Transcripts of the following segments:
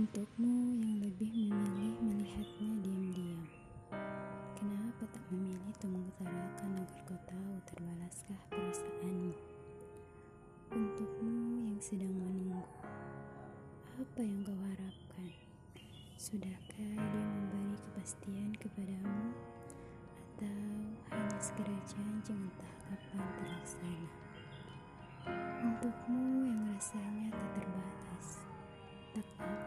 Untukmu yang lebih memilih melihatnya diam-diam, kenapa tak memilih untuk mengutarakan agar kau tahu terbalaskah perasaanmu? Untukmu yang sedang menunggu, apa yang kau harapkan? Sudahkah dia memberi kepastian kepadamu? Atau hanya sekedar janji entah kapan terlaksana? Untukmu yang rasanya tak terbatas, tak apa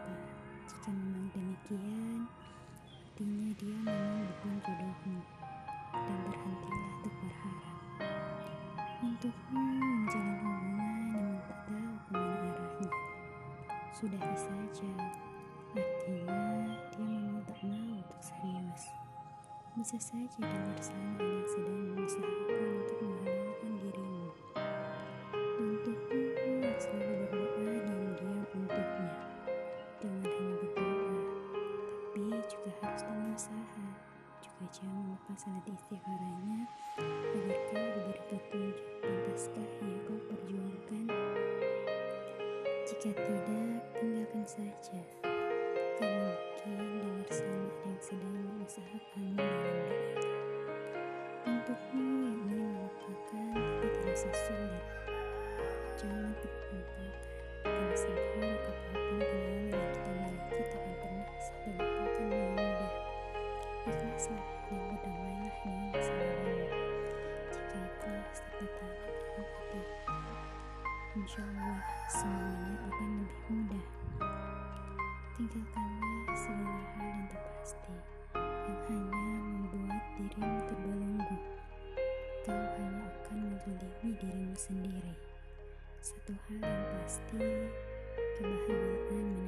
demikian, artinya dia memang bukan jodohmu, dan berhentilah untuk berharap. Untukmu menjalin hubungan namun tak tahu ke mana arahnya, sudahi saja, artinya dia memang tak mau untuk serius. Bisa saja di luar sana yang sedang mengusahakan untuk menghalalkan juga harus dengan usaha. Juga jangan lupa salat istikharanya agar kau diberi petunjuk pantaskah yang kau perjuangkan. Jika tidak, tinggalkan saja. Karena mungkin sana ada yang sedang mengusahakanmu dalam doanya. Untukmu yang ingin melupakan tapi terasa sulit. Jangan lupakan, karena seburuk apa pun insya Allah semuanya akan lebih mudah. Tinggalkanlah segala hal yang tak pasti yang hanya membuat dirimu terbelenggu. Kau hanya akan menzalimi dirimu sendiri. Satu hal yang pasti, kebahagiaan